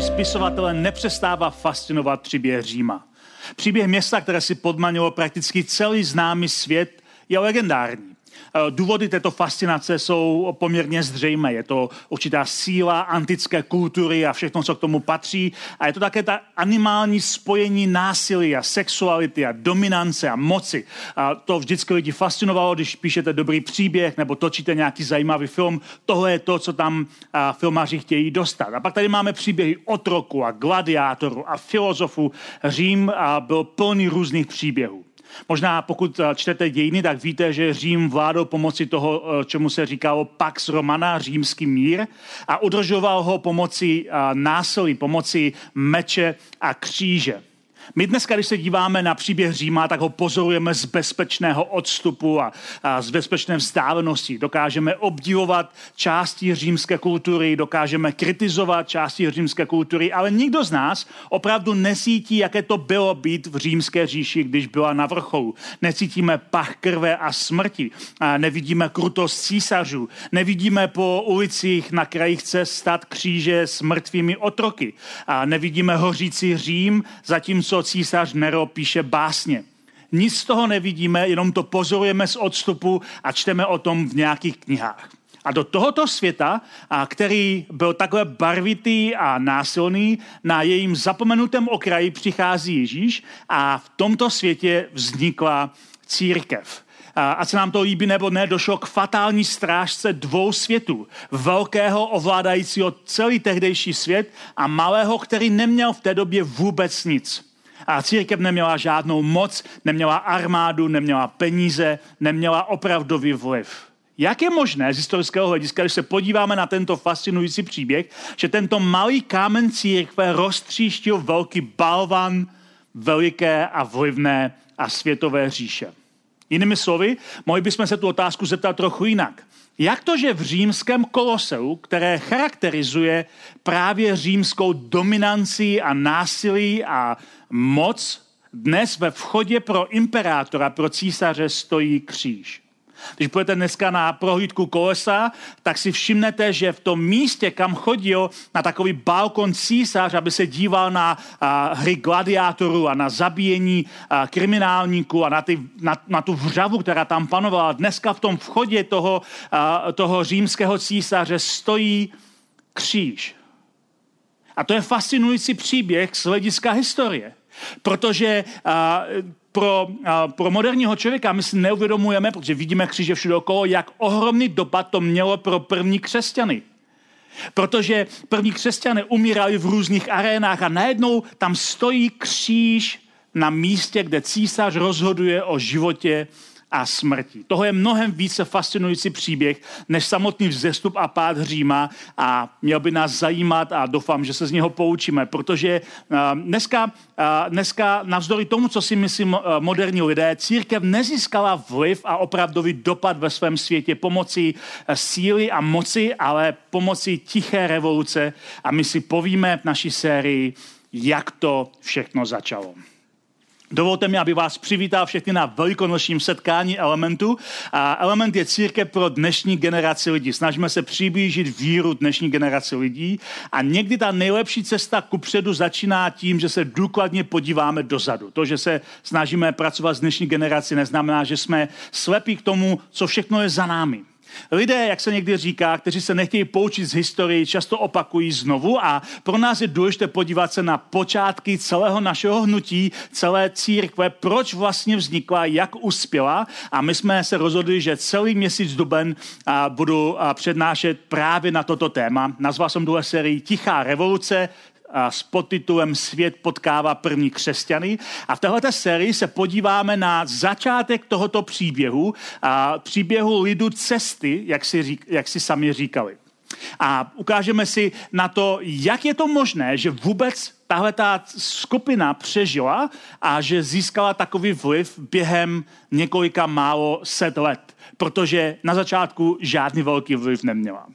Ani spisovatele nepřestává fascinovat příběh Říma. Příběh města, které si podmanilo prakticky celý známý svět, je legendární. Eh, důvody této fascinace jsou poměrně zřejmé. Je to určitá síla antické kultury a všechno, co k tomu patří. A je to také ta animální spojení násilí a sexuality a dominance a moci. A to vždycky lidi fascinovalo, když píšete dobrý příběh nebo točíte nějaký zajímavý film. Tohle je to, co tam filmaři chtějí dostat. A pak tady máme příběhy otroku a gladiátorů a filozofů. Řím byl plný různých příběhů. Možná pokud eh, čtete dějiny, tak víte, že Řím vládl pomocí toho, eh, čemu se říkalo Pax Romana, římský mír, a udržoval ho pomocí eh, násilí, pomocí meče a kříže. My dneska, když se díváme na příběh Říma, tak ho pozorujeme z bezpečného odstupu a, a z bezpečné vzdálenosti. Dokážeme obdivovat části římské kultury, dokážeme kritizovat části římské kultury, ale nikdo z nás opravdu nesítí, jaké to bylo být v římské říši, když byla na vrcholu. Necítíme pach krve a smrti, a nevidíme krutost císařů, nevidíme po ulicích na krajích cest stát kříže s mrtvými otroky, a nevidíme hořící Řím, zatímco císař Nero píše básně. Nic z toho nevidíme, jenom to pozorujeme z odstupu a čteme o tom v nějakých knihách. A do tohoto světa, a který byl takhle barvitý a násilný, na jejím zapomenutém okraji přichází Ježíš a v tomto světě vznikla církev. A ať se nám to líbí nebo ne, došlo k fatální strážce dvou světů. Velkého ovládajícího celý tehdejší svět a malého, který neměl v té době vůbec nic. A církev neměla žádnou moc, neměla armádu, neměla peníze, neměla opravdový vliv. Jak je možné z historického hlediska, když se podíváme na tento fascinující příběh, že tento malý kámen církve roztříštil velký balvan veliké a vlivné a světové říše? Jinými slovy, mohli bychom se tu otázku zeptat trochu jinak. Jak to, že v římském koloseu, které charakterizuje právě římskou dominanci a násilí a moc, dnes ve vchodě pro imperátora, pro císaře stojí kříž? Když půjdete dneska na prohlídku kolesa, tak si všimnete, že v tom místě, kam chodil na takový balkon císař, aby se díval na hry gladiátorů a na zabíjení a, kriminálníků a na, ty, na, na tu vřavu, která tam panovala. Dneska v tom vchodě toho, toho římského císaře stojí kříž. A to je fascinující příběh z hlediska historie. Protože pro, pro moderního člověka my si neuvědomujeme, protože vidíme kříže všude okolo, jak ohromný dopad to mělo pro první křesťany. Protože první křesťané umírali v různých arénách a najednou tam stojí kříž na místě, kde císař rozhoduje o životě a smrti. Toho je mnohem více fascinující příběh než samotný vzestup a pád Říma a měl by nás zajímat a doufám, že se z něho poučíme, protože dneska, dneska navzdory tomu, co si myslím moderní lidé, církev nezískala vliv a opravdový dopad ve svém světě pomocí síly a moci, ale pomocí tiché revoluce a my si povíme v naší sérii, jak to všechno začalo. Dovolte mi, aby vás přivítal všechny na velikonočním setkání Elementu. A Element je církev pro dnešní generaci lidí. Snažíme se přiblížit víru dnešní generaci lidí a někdy ta nejlepší cesta kupředu začíná tím, že se důkladně podíváme dozadu. To, že se snažíme pracovat s dnešní generací, neznamená, že jsme slepí k tomu, co všechno je za námi. Lidé, jak se někdy říká, kteří se nechtějí poučit z historii, často opakují znovu a pro nás je důležité podívat se na počátky celého našeho hnutí, celé církve, proč vlastně vznikla, jak uspěla a my jsme se rozhodli, že celý měsíc duben budu přednášet právě na toto téma. Nazval jsem tuhle sérii Tichá revoluce, s podtitulem Svět potkává první křesťany. A v této sérii se podíváme na začátek tohoto příběhu, a příběhu lidu cesty, jak si, řík, jak si sami říkali. A ukážeme si na to, jak je to možné, že vůbec tahle ta skupina přežila a že získala takový vliv během několika málo set let, protože na začátku žádný velký vliv neměla.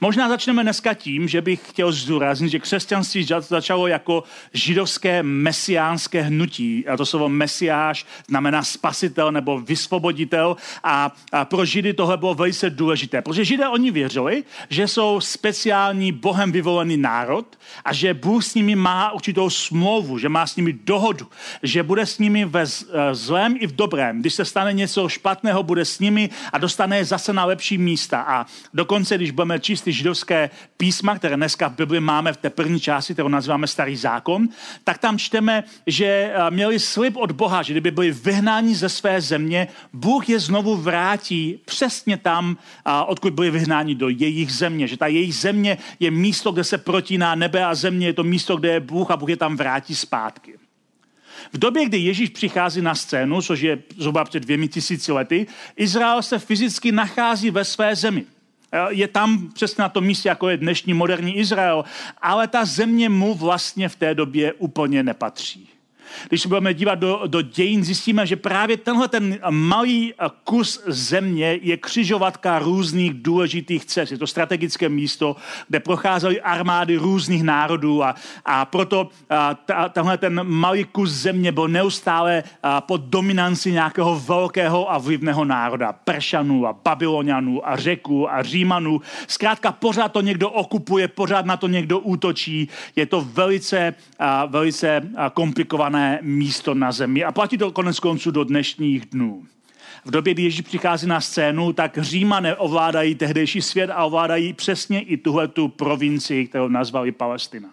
Možná začneme dneska tím, že bych chtěl zdůraznit, že křesťanství začalo jako židovské mesiánské hnutí. A to slovo mesiáš znamená spasitel nebo vysvoboditel. A, a pro židy tohle bylo velice důležité, protože židé oni věřili, že jsou speciální bohem vyvolený národ a že Bůh s nimi má určitou smlouvu, že má s nimi dohodu, že bude s nimi ve eh, zlém i v dobrém. Když se stane něco špatného, bude s nimi a dostane je zase na lepší místa. A dokonce, když budeme číst ty židovské písma, které dneska v Bibli máme v té první části, kterou nazýváme Starý zákon, tak tam čteme, že eh, měli slib od Boha, že kdyby byli vyhnáni ze své země, Bůh je znovu vrátí přesně tam, odkud byli vyhnáni do jejich země. Že ta jejich země je místo, kde se protíná nebe a země, je to místo, kde je Bůh a Bůh je tam vrátí zpátky. V době, kdy Ježíš přichází na scénu, což je zhruba před dvěmi tisíci lety, Izrael se fyzicky nachází ve své zemi. Je tam přesně na tom místě, jako je dnešní moderní Izrael, ale ta země mu vlastně v té době úplně nepatří. Když se budeme dívat do, do dějin, zjistíme, že právě tenhle ten malý kus země je křižovatka různých důležitých cest. Je to strategické místo, kde procházely armády různých národů a, a proto a, ta, tenhle ten malý kus země byl neustále a, pod dominancí nějakého velkého a vlivného národa. Peršanů a Babylonianů a Řeků a Římanů. Zkrátka pořád to někdo okupuje, pořád na to někdo útočí. Je to velice, a, velice komplikované místo na zemi. A platí to konec konců do dnešních dnů. V době, kdy Ježíš přichází na scénu, tak Římané ovládají tehdejší svět a ovládají přesně i tuhle tu provincii, kterou nazvali Palestina.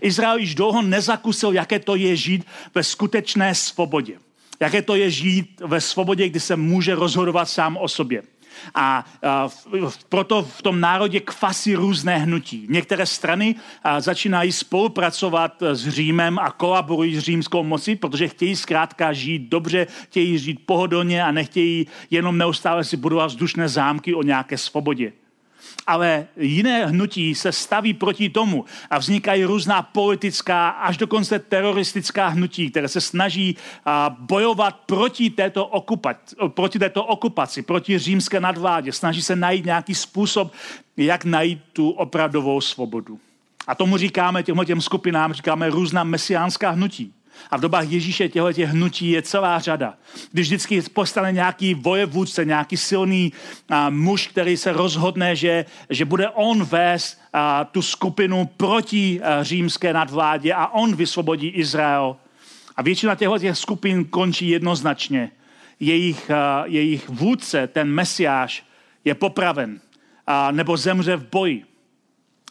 Izrael již dlouho nezakusil, jaké to je žít ve skutečné svobodě. Jaké to je žít ve svobodě, kdy se může rozhodovat sám o sobě. A, a proto v tom národě kvasí různé hnutí. Některé strany a, začínají spolupracovat s Římem a kolaborují s římskou mocí, protože chtějí zkrátka žít dobře, chtějí žít pohodlně a nechtějí jenom neustále si budovat vzdušné zámky o nějaké svobodě ale jiné hnutí se staví proti tomu a vznikají různá politická, až dokonce teroristická hnutí, které se snaží bojovat proti této, okupaci, proti této okupaci, proti římské nadvládě. Snaží se najít nějaký způsob, jak najít tu opravdovou svobodu. A tomu říkáme, těm skupinám říkáme různá mesiánská hnutí. A v dobách Ježíše těchto těch hnutí je celá řada. Když vždycky postane nějaký vojevůdce, nějaký silný a, muž, který se rozhodne, že, že bude on vést a, tu skupinu proti a, římské nadvládě a on vysvobodí Izrael. A většina těchto těch skupin končí jednoznačně. Jejich, a, jejich vůdce, ten mesiáš, je popraven a, nebo zemře v boji.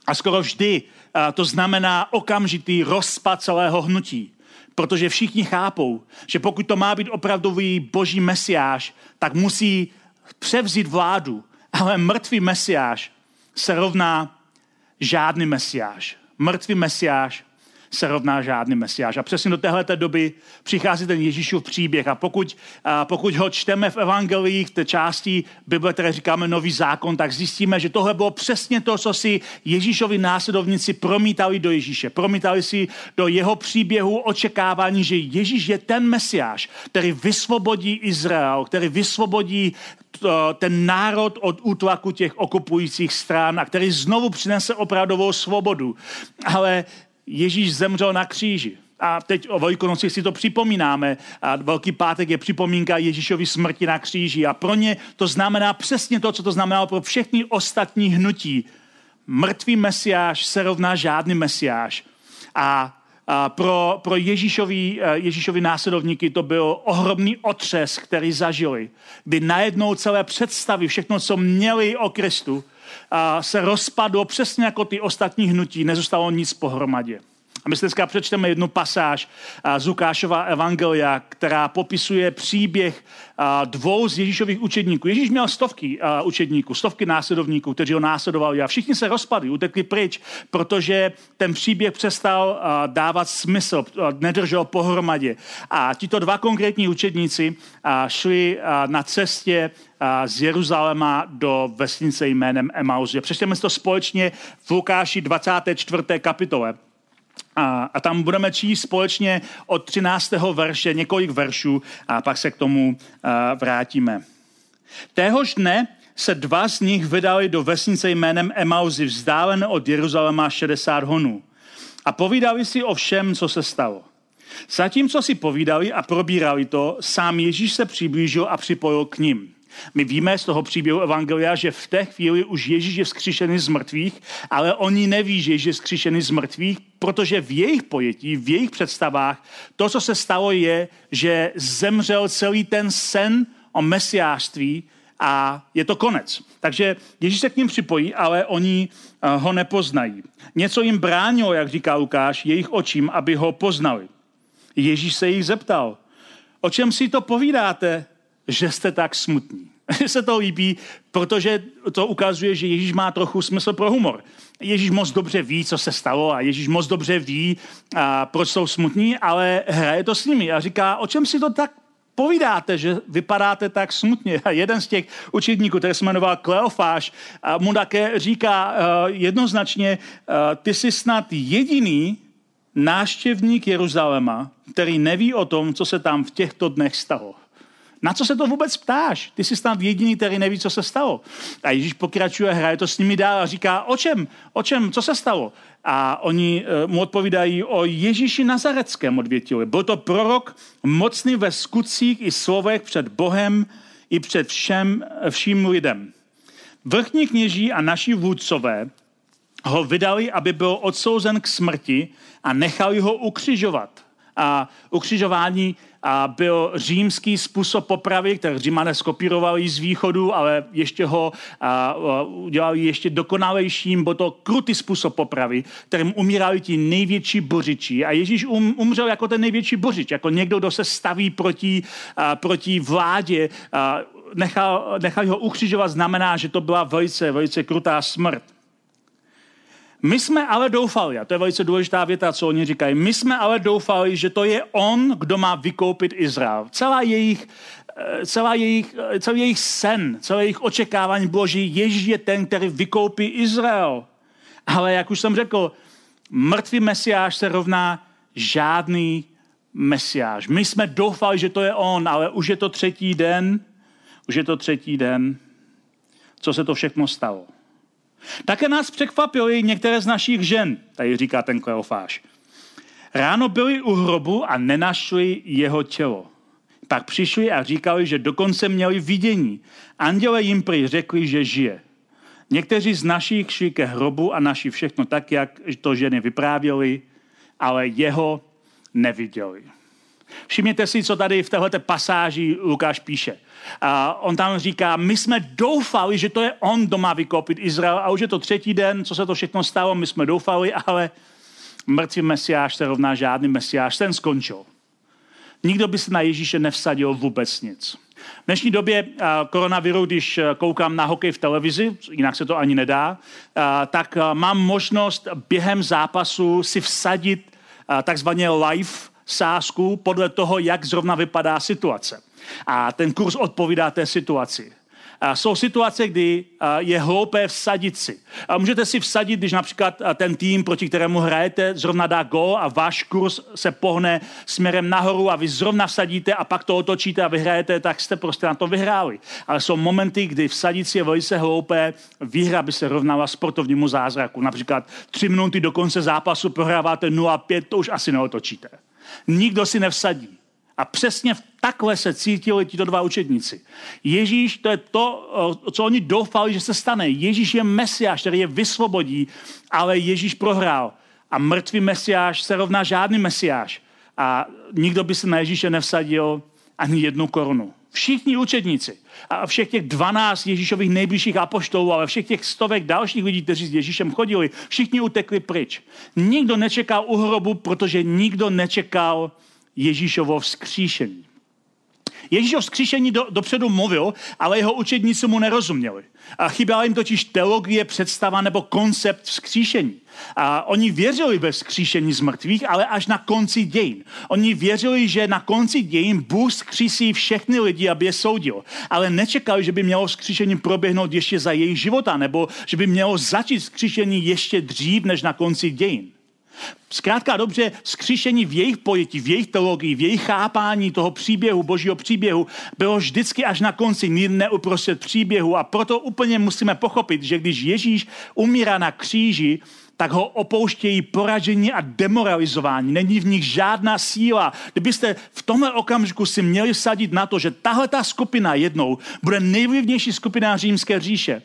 A skoro vždy a, to znamená okamžitý rozpad celého hnutí. Protože všichni chápou, že pokud to má být opravdový boží mesiáš, tak musí převzít vládu. Ale mrtvý mesiáš se rovná žádný mesiáš. Mrtvý mesiáš se rovná žádný mesiáš. A přesně do téhle doby přichází ten Ježíšův příběh. A pokud, a pokud ho čteme v evangelích, té části Bible, které říkáme Nový zákon, tak zjistíme, že tohle bylo přesně to, co si Ježíšovi následovníci promítali do Ježíše. Promítali si do jeho příběhu očekávání, že Ježíš je ten mesiáš, který vysvobodí Izrael, který vysvobodí ten národ od útlaku těch okupujících stran a který znovu přinese opravdovou svobodu. Ale Ježíš zemřel na kříži. A teď o Velikonoci si to připomínáme. A Velký pátek je připomínka Ježíšovi smrti na kříži. A pro ně to znamená přesně to, co to znamenalo pro všechny ostatní hnutí. Mrtvý mesiáš se rovná žádný mesiáš. A, a pro, pro Ježíšovi, eh, Ježíšovi následovníky to byl ohromný otřes, který zažili. Kdy najednou celé představy, všechno, co měli o Kristu, se rozpadlo přesně jako ty ostatní hnutí, nezůstalo nic pohromadě. A my si dneska přečteme jednu pasáž z Lukášova evangelia, která popisuje příběh dvou z Ježíšových učedníků. Ježíš měl stovky učedníků, stovky následovníků, kteří ho následovali a všichni se rozpadli, utekli pryč, protože ten příběh přestal dávat smysl, nedržel pohromadě. A tito dva konkrétní učedníci šli na cestě z Jeruzaléma do vesnice jménem Emaus. Přečteme si to společně v Lukáši 24. kapitole. A, a tam budeme číst společně od 13. verše několik veršů a pak se k tomu a, vrátíme. Téhož dne se dva z nich vydali do vesnice jménem Emauzy, vzdálen od Jeruzaléma 60 honů. A povídali si o všem, co se stalo. Zatímco si povídali a probírali to, sám Ježíš se přiblížil a připojil k ním. My víme z toho příběhu Evangelia, že v té chvíli už Ježíš je vzkříšený z mrtvých, ale oni neví, že Ježíš je vzkříšený z mrtvých, protože v jejich pojetí, v jejich představách, to, co se stalo, je, že zemřel celý ten sen o mesiářství a je to konec. Takže Ježíš se k ním připojí, ale oni eh, ho nepoznají. Něco jim bránilo, jak říká Lukáš, jejich očím, aby ho poznali. Ježíš se jich zeptal, o čem si to povídáte? Že jste tak smutní. Mně se to líbí, protože to ukazuje, že Ježíš má trochu smysl pro humor. Ježíš moc dobře ví, co se stalo a Ježíš moc dobře ví, a proč jsou smutní, ale hraje to s nimi a říká, o čem si to tak povídáte, že vypadáte tak smutně. A jeden z těch učitníků, který se jmenoval Kleofáš, mu také říká uh, jednoznačně, uh, ty jsi snad jediný náštěvník Jeruzaléma, který neví o tom, co se tam v těchto dnech stalo. Na co se to vůbec ptáš? Ty jsi snad jediný, který neví, co se stalo. A Ježíš pokračuje, hraje to s nimi dál a říká, o čem? O čem? Co se stalo? A oni uh, mu odpovídají o Ježíši Nazareckém odvětili. Byl to prorok mocný ve skutcích i slovech před Bohem i před všem, vším lidem. Vrchní kněží a naši vůdcové ho vydali, aby byl odsouzen k smrti a nechali ho ukřižovat. A ukřižování a byl římský způsob popravy, který římané skopírovali z východu, ale ještě ho a, udělali ještě dokonalejším, byl to krutý způsob popravy, kterým umírali ti největší bořiči. A Ježíš um, umřel jako ten největší bořič, jako někdo, kdo se staví proti, a, proti vládě, a, nechal, nechal ho ukřižovat, znamená, že to byla velice, velice krutá smrt. My jsme ale doufali, a to je velice důležitá věta, co oni říkají, my jsme ale doufali, že to je on, kdo má vykoupit Izrael. Celá jejich, eh, celá jejich, eh, celý jejich sen, celé jejich očekávání bylo, že Ježíš je ten, který vykoupí Izrael. Ale jak už jsem řekl, mrtvý mesiáš se rovná žádný mesiáš. My jsme doufali, že to je on, ale už je to třetí den, už je to třetí den, co se to všechno stalo. Také nás překvapily některé z našich žen, tady říká ten Kleofáš. Ráno byli u hrobu a nenašli jeho tělo. Pak přišli a říkali, že dokonce měli vidění. Anděle jim prý řekli, že žije. Někteří z našich šli ke hrobu a naši všechno tak, jak to ženy vyprávěli, ale jeho neviděli. Všimněte si, co tady v této pasáži Lukáš píše. A on tam říká, my jsme doufali, že to je on, kdo má vykopit Izrael a už je to třetí den, co se to všechno stalo, my jsme doufali, ale mrtvý mesiáš se rovná žádný mesiáš, ten skončil. Nikdo by se na Ježíše nevsadil vůbec nic. V dnešní době koronaviru, když koukám na hokej v televizi, jinak se to ani nedá, tak mám možnost během zápasu si vsadit takzvaně live sázku podle toho, jak zrovna vypadá situace. A ten kurz odpovídá té situaci. A jsou situace, kdy je hloupé vsadit si. A můžete si vsadit, když například ten tým, proti kterému hrajete, zrovna dá gol a váš kurz se pohne směrem nahoru a vy zrovna vsadíte a pak to otočíte a vyhrajete, tak jste prostě na to vyhráli. Ale jsou momenty, kdy vsadit si je velice hloupé, výhra by se rovnala sportovnímu zázraku. Například tři minuty do konce zápasu prohráváte 0-5, to už asi neotočíte. Nikdo si nevsadí. A přesně v takhle se cítili tito dva učedníci. Ježíš, to je to, co oni doufali, že se stane. Ježíš je mesiáš, který je vysvobodí, ale Ježíš prohrál. A mrtvý mesiáš se rovná žádný mesiáš. A nikdo by se na Ježíše nevsadil ani jednu korunu. Všichni učedníci a všech těch 12 Ježíšových nejbližších apoštolů, ale všech těch stovek dalších lidí, kteří s Ježíšem chodili, všichni utekli pryč. Nikdo nečekal u hrobu, protože nikdo nečekal Ježíšovo vzkříšení. Ježíš o vzkříšení do, dopředu mluvil, ale jeho učedníci mu nerozuměli. A chyběla jim totiž teologie, představa nebo koncept vzkříšení. A oni věřili ve vzkříšení z mrtvých, ale až na konci dějin. Oni věřili, že na konci dějin Bůh vzkřísí všechny lidi, aby je soudil. Ale nečekali, že by mělo vzkříšení proběhnout ještě za jejich života, nebo že by mělo začít vzkříšení ještě dřív, než na konci dějin. Zkrátka dobře, skříšení v jejich pojetí, v jejich teologii, v jejich chápání toho příběhu, božího příběhu, bylo vždycky až na konci, ne uprostřed příběhu. A proto úplně musíme pochopit, že když Ježíš umírá na kříži, tak ho opouštějí poražení a demoralizování. Není v nich žádná síla. Kdybyste v tomhle okamžiku si měli sadit na to, že tahle ta skupina jednou bude nejvlivnější skupina římské říše,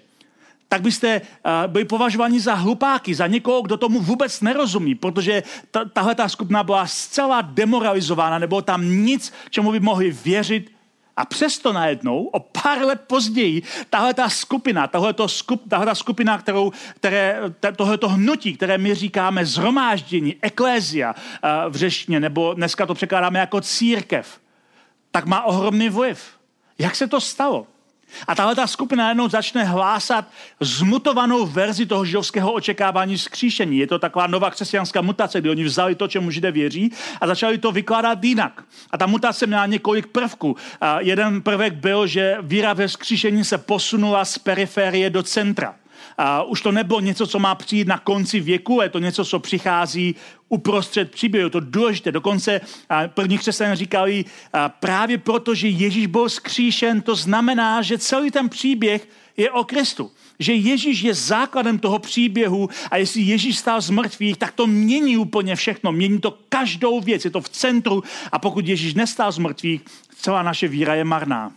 tak byste uh, byli považováni za hlupáky, za někoho, kdo tomu vůbec nerozumí, protože ta, tahle ta skupina byla zcela demoralizována, nebo tam nic, čemu by mohli věřit. A přesto najednou, o pár let později, tahle ta skupina, tahle skup, skupina, kterou, které, tohleto hnutí, které my říkáme zhromáždění, eklézia uh, v řeštině, nebo dneska to překládáme jako církev, tak má ohromný vliv. Jak se to stalo? A tahle ta skupina jednou začne hlásat zmutovanou verzi toho židovského očekávání zkříšení. Je to taková nová křesťanská mutace, kdy oni vzali to, čemu židé věří a začali to vykládat jinak. A ta mutace měla několik prvků. A jeden prvek byl, že víra ve zkříšení se posunula z periferie do centra. A už to nebylo něco, co má přijít na konci věku, je to něco, co přichází uprostřed příběhu. To důležité. Dokonce první křesťané říkali, právě proto, že Ježíš byl skříšen, to znamená, že celý ten příběh je o Kristu. Že Ježíš je základem toho příběhu a jestli Ježíš stál z mrtvých, tak to mění úplně všechno. Mění to každou věc. Je to v centru a pokud Ježíš nestál z mrtvých, celá naše víra je marná.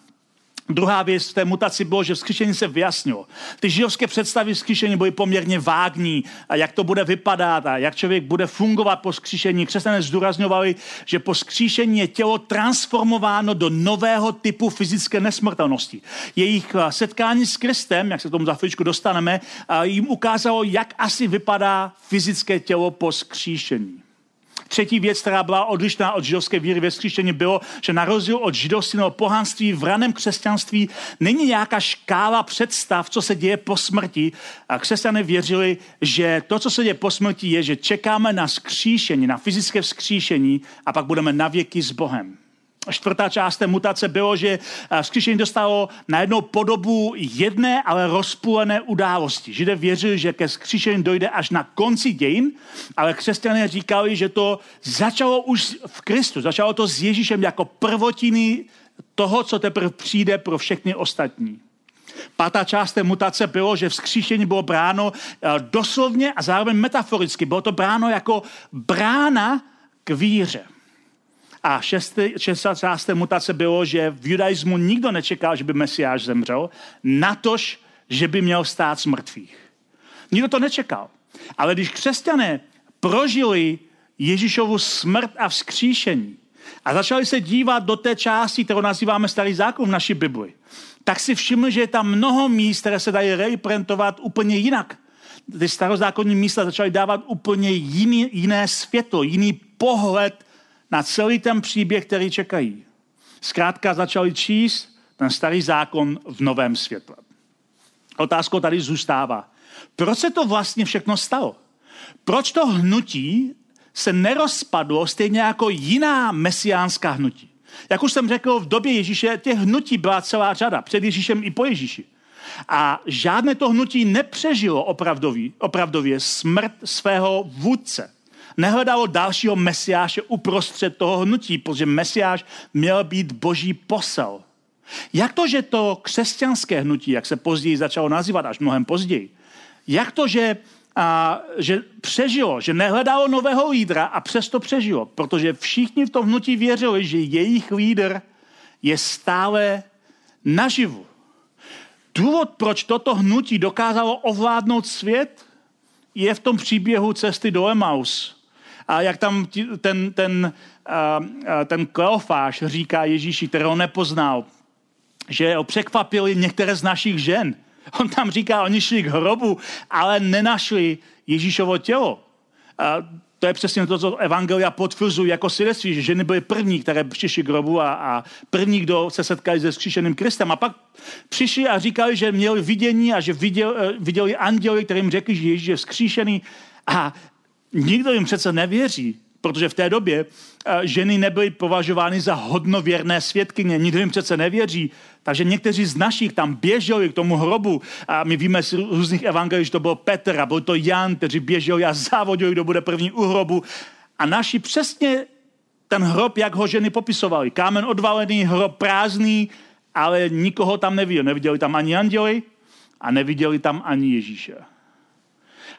Druhá věc v té mutaci bylo, že vzkříšení se vyjasnilo. Ty židovské představy vzkříšení byly poměrně vágní a jak to bude vypadat a jak člověk bude fungovat po vzkříšení. Křesťané zdůrazňovali, že po vzkříšení je tělo transformováno do nového typu fyzické nesmrtelnosti. Jejich eh, setkání s Kristem, jak se tomu za chvíličku dostaneme, jim ukázalo, jak asi vypadá fyzické tělo po vzkříšení. Třetí věc, která byla odlišná od židovské víry ve skříšení, bylo, že na rozdíl od židovství nebo pohanství v raném křesťanství není nějaká škála představ, co se děje po smrti. A křesťané věřili, že to, co se děje po smrti, je, že čekáme na skříšení, na fyzické vzkříšení a pak budeme navěky s Bohem čtvrtá část té mutace bylo, že eh, vzkříšení dostalo najednou podobu jedné, ale rozpůlené události. Židé věřili, že ke vzkříšení dojde až na konci dějin, ale křesťané říkali, že to začalo už v Kristu, začalo to s Ježíšem jako prvotiny toho, co teprve přijde pro všechny ostatní. Pátá část té mutace bylo, že vzkříšení bylo bráno eh, doslovně a zároveň metaforicky. Bylo to bráno jako brána k víře. A šestý, šestá část té mutace bylo, že v judaismu nikdo nečekal, že by Mesiáš zemřel, natož, že by měl stát z mrtvých. Nikdo to nečekal. Ale když křesťané prožili Ježíšovu smrt a vzkříšení a začali se dívat do té části, kterou nazýváme Starý zákon v naší Bibli, tak si všimli, že je tam mnoho míst, které se dají reprezentovat úplně jinak. Ty starozákonní místa začaly dávat úplně jiný, jiné světlo, jiný pohled na celý ten příběh, který čekají. Zkrátka začali číst ten starý zákon v novém světle. Otázkou tady zůstává. Proč se to vlastně všechno stalo? Proč to hnutí se nerozpadlo stejně jako jiná mesiánská hnutí? Jak už jsem řekl, v době Ježíše těch hnutí byla celá řada, před Ježíšem i po Ježíši. A žádné to hnutí nepřežilo opravdově, smrt svého vůdce nehledalo dalšího mesiáše uprostřed toho hnutí, protože mesiáš měl být boží posel. Jak to, že to křesťanské hnutí, jak se později začalo nazývat, až mnohem později, jak to, že, a, že přežilo, že nehledalo nového lídra a přesto přežilo, protože všichni v tom hnutí věřili, že jejich lídr je stále naživu. Důvod, proč toto hnutí dokázalo ovládnout svět, je v tom příběhu cesty do Emaus a jak tam ten, ten, ten Kleofáš říká Ježíši, kterého nepoznal, že ho překvapili některé z našich žen. On tam říká, oni šli k hrobu, ale nenašli Ježíšovo tělo. A to je přesně to, co Evangelia potvrzují jako svědectví, že ženy byly první, které přišly k grobu a, a první, kdo se setkali se skříšeným Kristem. A pak přišli a říkali, že měli vidění a že viděl, eh, viděli anděli, kterým řekli, že Ježíš je vzkříšený. A nikdo jim přece nevěří protože v té době eh, ženy nebyly považovány za hodnověrné svědkyně, nikdo jim přece nevěří. Takže někteří z našich tam běželi k tomu hrobu a my víme z různých evangelí, že to byl Petr a byl to Jan, kteří běželi a závodili, kdo bude první u hrobu. A naši přesně ten hrob, jak ho ženy popisovali. Kámen odvalený, hrob prázdný, ale nikoho tam neviděli. Neviděli tam ani anděli a neviděli tam ani Ježíše.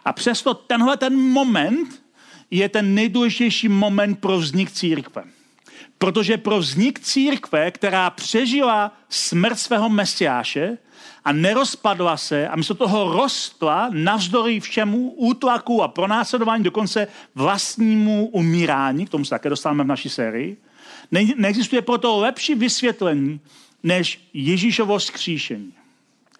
A přesto tenhle ten moment, je ten nejdůležitější moment pro vznik církve. Protože pro vznik církve, která přežila smrt svého mesiáše a nerozpadla se a místo toho rostla navzdory všemu útlaku a pronásledování dokonce vlastnímu umírání, k tomu se také dostáváme v naší sérii, ne, neexistuje proto lepší vysvětlení než Ježíšovo skříšení.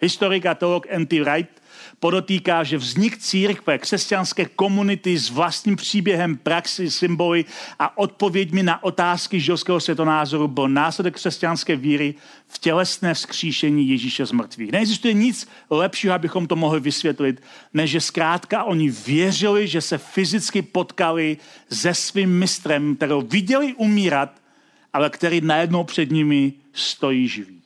Historik a teolog N.T. Wright podotýká, že vznik církve, křesťanské komunity s vlastním příběhem, praxi, symboly a odpověďmi na otázky židovského světonázoru byl následek křesťanské víry v tělesné vzkříšení Ježíše z mrtvých. Neexistuje nic lepšího, abychom to mohli vysvětlit, než že zkrátka oni věřili, že se fyzicky potkali se svým mistrem, kterého viděli umírat, ale který najednou před nimi stojí živý.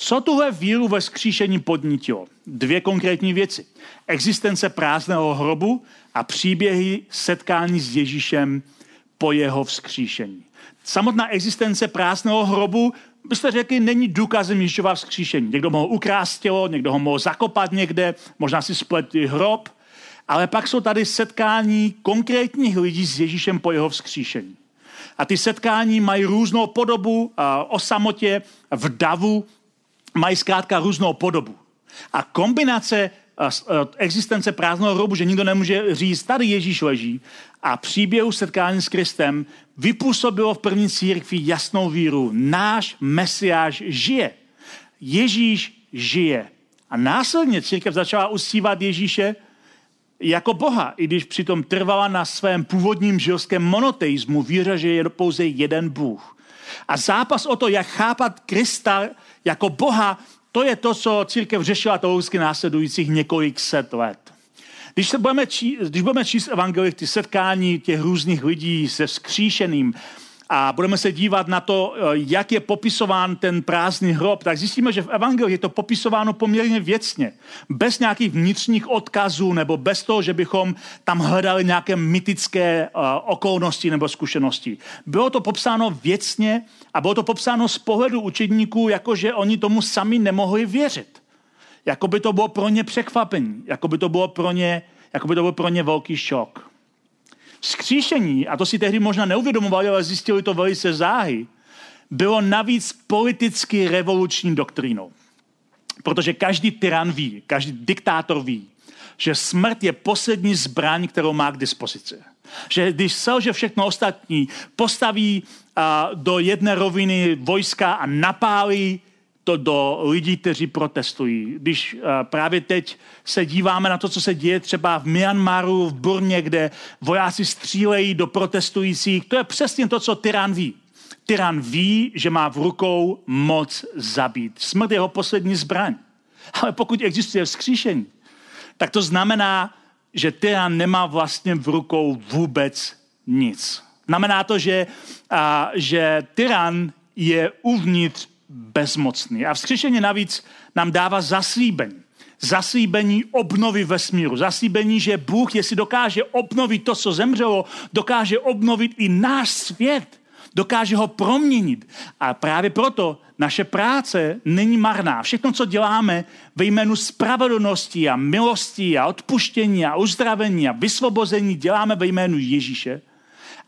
Co tuhle víru ve skříšení podnítilo? Dvě konkrétní věci. Existence prázdného hrobu a příběhy setkání s Ježíšem po jeho vzkříšení. Samotná existence prázdného hrobu, byste řekli, není důkazem Ježíšova vzkříšení. Někdo mohl ukrást tělo, někdo ho mohl zakopat někde, možná si splet hrob, ale pak jsou tady setkání konkrétních lidí s Ježíšem po jeho vzkříšení. A ty setkání mají různou podobu o samotě, v davu, mají zkrátka různou podobu. A kombinace eh, existence prázdného hrobu, že nikdo nemůže říct, tady Ježíš leží, a příběhu setkání s Kristem vypůsobilo v první církvi jasnou víru. Náš Mesiáš žije. Ježíš žije. A následně církev začala usívat Ježíše jako Boha, i když přitom trvala na svém původním židovském monoteismu, víře, že je pouze jeden Bůh. A zápas o to, jak chápat Krista jako Boha, to je to, co církev řešila teologicky následujících několik set let. Když, se budeme číst, když budeme číst evangelik, ty setkání těch různých lidí se vzkříšeným, a budeme se dívat na to, eh, jak je popisován ten prázdný hrob, tak zjistíme, že v Evangeliu je to popisováno poměrně věcně. Bez nějakých vnitřních odkazů nebo bez toho, že bychom tam hledali nějaké mytické uh, okolnosti nebo zkušenosti. Bylo to popsáno věcně a bylo to popsáno z pohledu učedníků, jakože oni tomu sami nemohli věřit. Jako by to bylo pro ně překvapení, jako by to bylo pro ně, jako by to bylo pro ně velký šok. Skříšení, a to si tehdy možná neuvědomovali, ale zjistili to velice záhy, bylo navíc politicky revoluční doktrínou. Protože každý tyran ví, každý diktátor ví, že smrt je poslední zbraň, kterou má k dispozici. Že když selže všechno ostatní, postaví a, do jedné roviny vojska a napálí to do lidí, kteří protestují. Když uh, právě teď se díváme na to, co se děje třeba v Myanmaru, v Burmě, kde vojáci střílejí do protestujících, to je přesně to, co tyran ví. Tyran ví, že má v rukou moc zabít. Smrt je jeho poslední zbraň. Ale pokud existuje vzkříšení, tak to znamená, že tyran nemá vlastně v rukou vůbec nic. Znamená to, že, a, že tyran je uvnitř bezmocný. A vzkříšení navíc nám dává zaslíbení. Zaslíbení obnovy vesmíru. Zaslíbení, že Bůh, jestli dokáže obnovit to, co zemřelo, dokáže obnovit i náš svět. Dokáže ho proměnit. A právě proto naše práce není marná. Všechno, co děláme ve jménu spravedlnosti a milosti a odpuštění a uzdravení a vysvobození, děláme ve jménu Ježíše.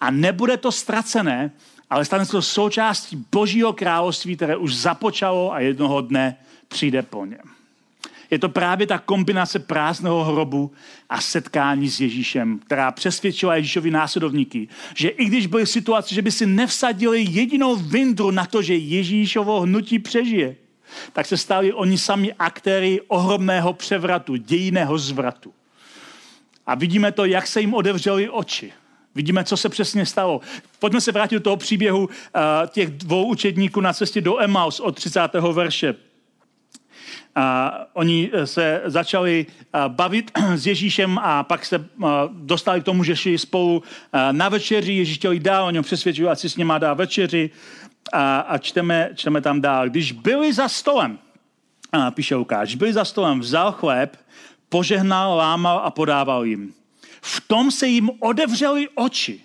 A nebude to ztracené, ale stane se to součástí Božího království, které už započalo a jednoho dne přijde po něm. Je to právě ta kombinace prázdného hrobu a setkání s Ježíšem, která přesvědčila Ježíšovi následovníky, že i když byly situace, že by si nevsadili jedinou vindru na to, že Ježíšovo hnutí přežije, tak se stali oni sami aktéry ohromného převratu, dějiného zvratu. A vidíme to, jak se jim odevřely oči. Vidíme, co se přesně stalo. Pojďme se vrátit do toho příběhu uh, těch dvou učedníků na cestě do Emaus od 30. verše. A oni se začali bavit s Ježíšem a pak se dostali k tomu, že šli spolu na večeři. Ježíš chtěl jít dál, on ho přesvědčil, ať si s nima dá večeři. A, a čteme, čteme tam dál. Když byli za stolem, píše Lukáš, byli za stolem, vzal chléb, požehnal, lámal a podával jim. V tom se jim odevřely oči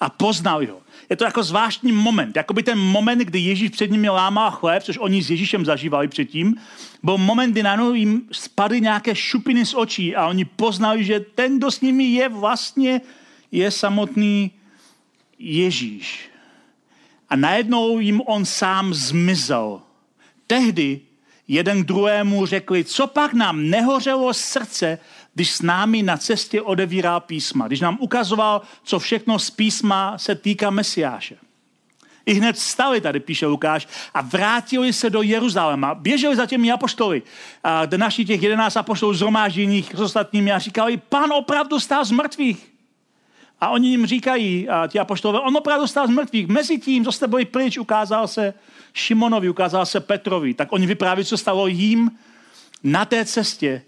a poznali ho. Je to jako zvláštní moment, jako by ten moment, kdy Ježíš před nimi lámal chléb, což oni s Ježíšem zažívali předtím, byl moment, kdy najednou jim spadly nějaké šupiny z očí a oni poznali, že ten, kdo s nimi je, vlastně je samotný Ježíš. A najednou jim on sám zmizel. Tehdy jeden druhému řekli, co pak nám nehořelo srdce, když s námi na cestě odevíral písma, když nám ukazoval, co všechno z písma se týká Mesiáše. I hned stali, tady píše Lukáš, a vrátili se do Jeruzaléma. Běželi za těmi apoštoly, a naši těch jedenáct apoštolů zhromážděných s ostatními a říkali, pan opravdu stál z mrtvých. A oni jim říkají, a ti apoštolové, on opravdu stál z mrtvých. Mezi tím, co jste byli pryč, ukázal se Šimonovi, ukázal se Petrovi. Tak oni vypráví, co stalo jim na té cestě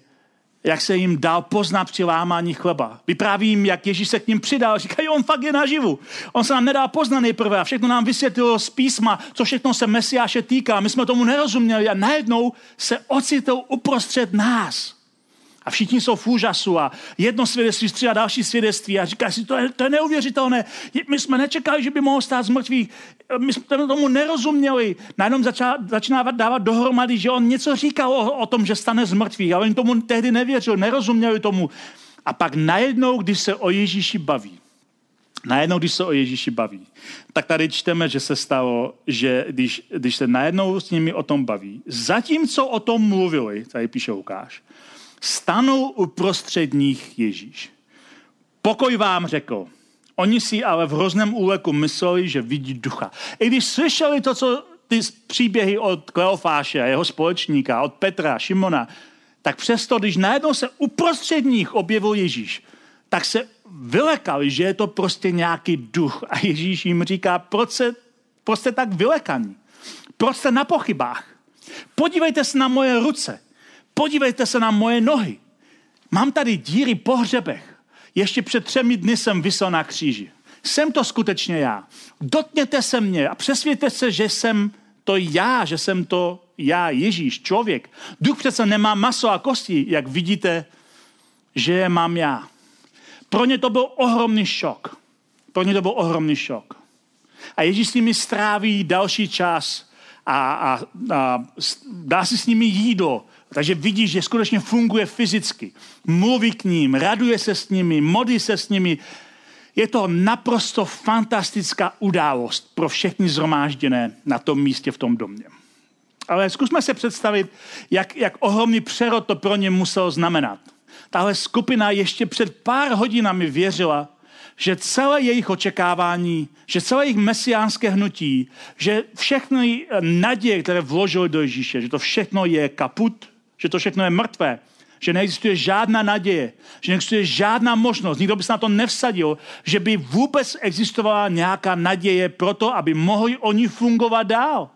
jak se jim dal poznat při lámání chleba. Vypráví jim, jak Ježíš se k ním přidal. Říkají, on fakt je naživu. On se nám nedal poznat nejprve a všechno nám vysvětlilo z písma, co všechno se Mesiáše týká. My jsme tomu nerozuměli a najednou se ocitl uprostřed nás. A všichni jsou v úžasu a jedno svědectví střídá další svědectví a říká si, to je, to je neuvěřitelné. My jsme nečekali, že by mohl stát z mrtvých. My jsme tomu nerozuměli. Najednou začá, začíná dávat dohromady, že on něco říkal o, o tom, že stane z mrtvých. Oni tomu tehdy nevěřili, nerozuměli tomu. A pak najednou, když se o Ježíši baví, najednou, když se o Ježíši baví, tak tady čteme, že se stalo, že když, když se najednou s nimi o tom baví, zatímco o tom mluvili, tady píše Lukáš, stanul uprostřed nich Ježíš. Pokoj vám řekl. Oni si ale v hrozném úleku mysleli, že vidí ducha. I když slyšeli to, co ty příběhy od Kleofáše a jeho společníka, od Petra, Šimona, tak přesto, když najednou se uprostřed nich objevil Ježíš, tak se vylekali, že je to prostě nějaký duch. A Ježíš jim říká, proč, se, proč jste tak vylekaní? Proč jste na pochybách? Podívejte se na moje ruce. Podívejte se na moje nohy. Mám tady díry po hřebech. Ještě před třemi dny jsem vysel na kříži. Jsem to skutečně já. Dotkněte se mě a přesvědte se, že jsem to já, že jsem to já, Ježíš, člověk. Duch přece nemá maso a kosti, jak vidíte, že je mám já. Pro ně to byl ohromný šok. Pro ně to byl ohromný šok. A Ježíš s nimi stráví další čas a, a, a dá si s nimi jídlo takže vidíš, že skutečně funguje fyzicky. Mluví k ním, raduje se s nimi, modlí se s nimi. Je to naprosto fantastická událost pro všechny zhromážděné na tom místě v tom domě. Ale zkusme se představit, jak, jak ohromný přerod to pro ně muselo znamenat. Tahle skupina ještě před pár hodinami věřila, že celé jejich očekávání, že celé jejich mesiánské hnutí, že všechny naděje, které vložili do Ježíše, že to všechno je kaput, že to všechno je mrtvé, že neexistuje žádná naděje, že neexistuje žádná možnost, nikdo by se na to nevsadil, že by vůbec existovala nějaká naděje pro to, aby mohli oni fungovat dál.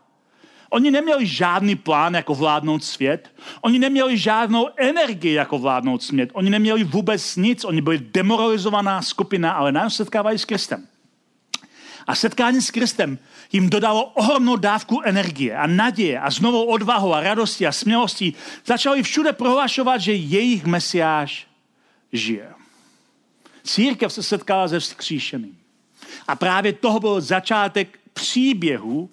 Oni neměli žádný plán, jako vládnout svět. Oni neměli žádnou energii, jako vládnout svět. Oni neměli vůbec nic. Oni byli demoralizovaná skupina, ale nás setkávají s Kristem. A setkání s Kristem jim dodalo ohromnou dávku energie a naděje a znovu odvahu a radosti a smělosti. Začali všude prohlašovat, že jejich mesiáš žije. Církev se setkala se vzkříšeným. A právě toho byl začátek příběhu,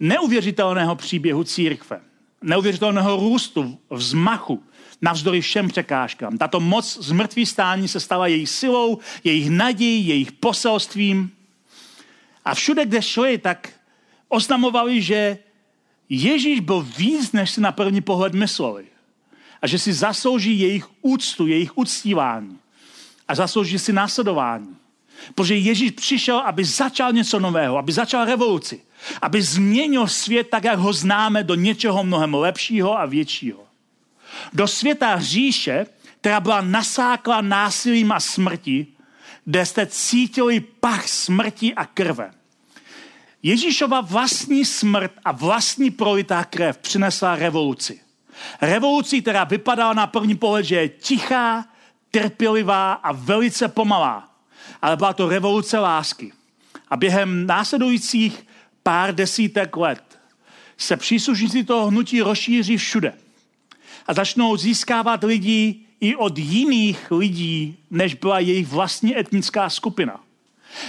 neuvěřitelného příběhu církve. Neuvěřitelného růstu, vzmachu, navzdory všem překážkám. Tato moc z mrtvý stání se stala jejich silou, jejich nadějí, jejich poselstvím. A všude, kde šli, tak oznamovali, že Ježíš byl víc, než si na první pohled mysleli. A že si zaslouží jejich úctu, jejich uctívání. A zaslouží si následování. Protože Ježíš přišel, aby začal něco nového, aby začal revoluci. Aby změnil svět tak, jak ho známe, do něčeho mnohem lepšího a většího. Do světa říše, která byla nasákla násilím a smrti, kde jste cítili pach smrti a krve. Ježíšova vlastní smrt a vlastní prolitá krev přinesla revoluci. Revoluci, která vypadala na první pohled, že je tichá, trpělivá a velice pomalá. Ale byla to revoluce lásky. A během následujících pár desítek let se příslušníci toho hnutí rozšíří všude. A začnou získávat lidi i od jiných lidí, než byla jejich vlastní etnická skupina.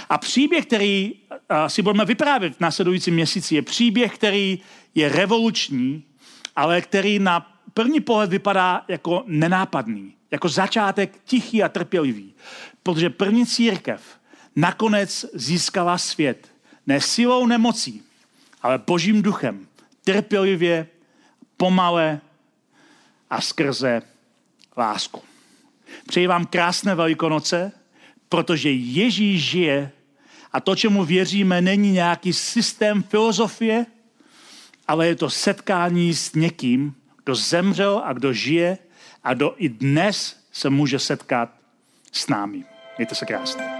A příběh, který si budeme vyprávět v následujícím měsíci, je příběh, který je revoluční, ale který na první pohled vypadá jako nenápadný, jako začátek tichý a trpělivý. Protože první církev nakonec získala svět ne silou nemocí, ale božím duchem, trpělivě, pomale a skrze lásku. Přeji vám krásné velikonoce, protože Ježíš žije a to, čemu věříme, není nějaký systém filozofie, ale je to setkání s někým, kdo zemřel a kdo žije a kdo i dnes se může setkat s námi. Mějte se krásně.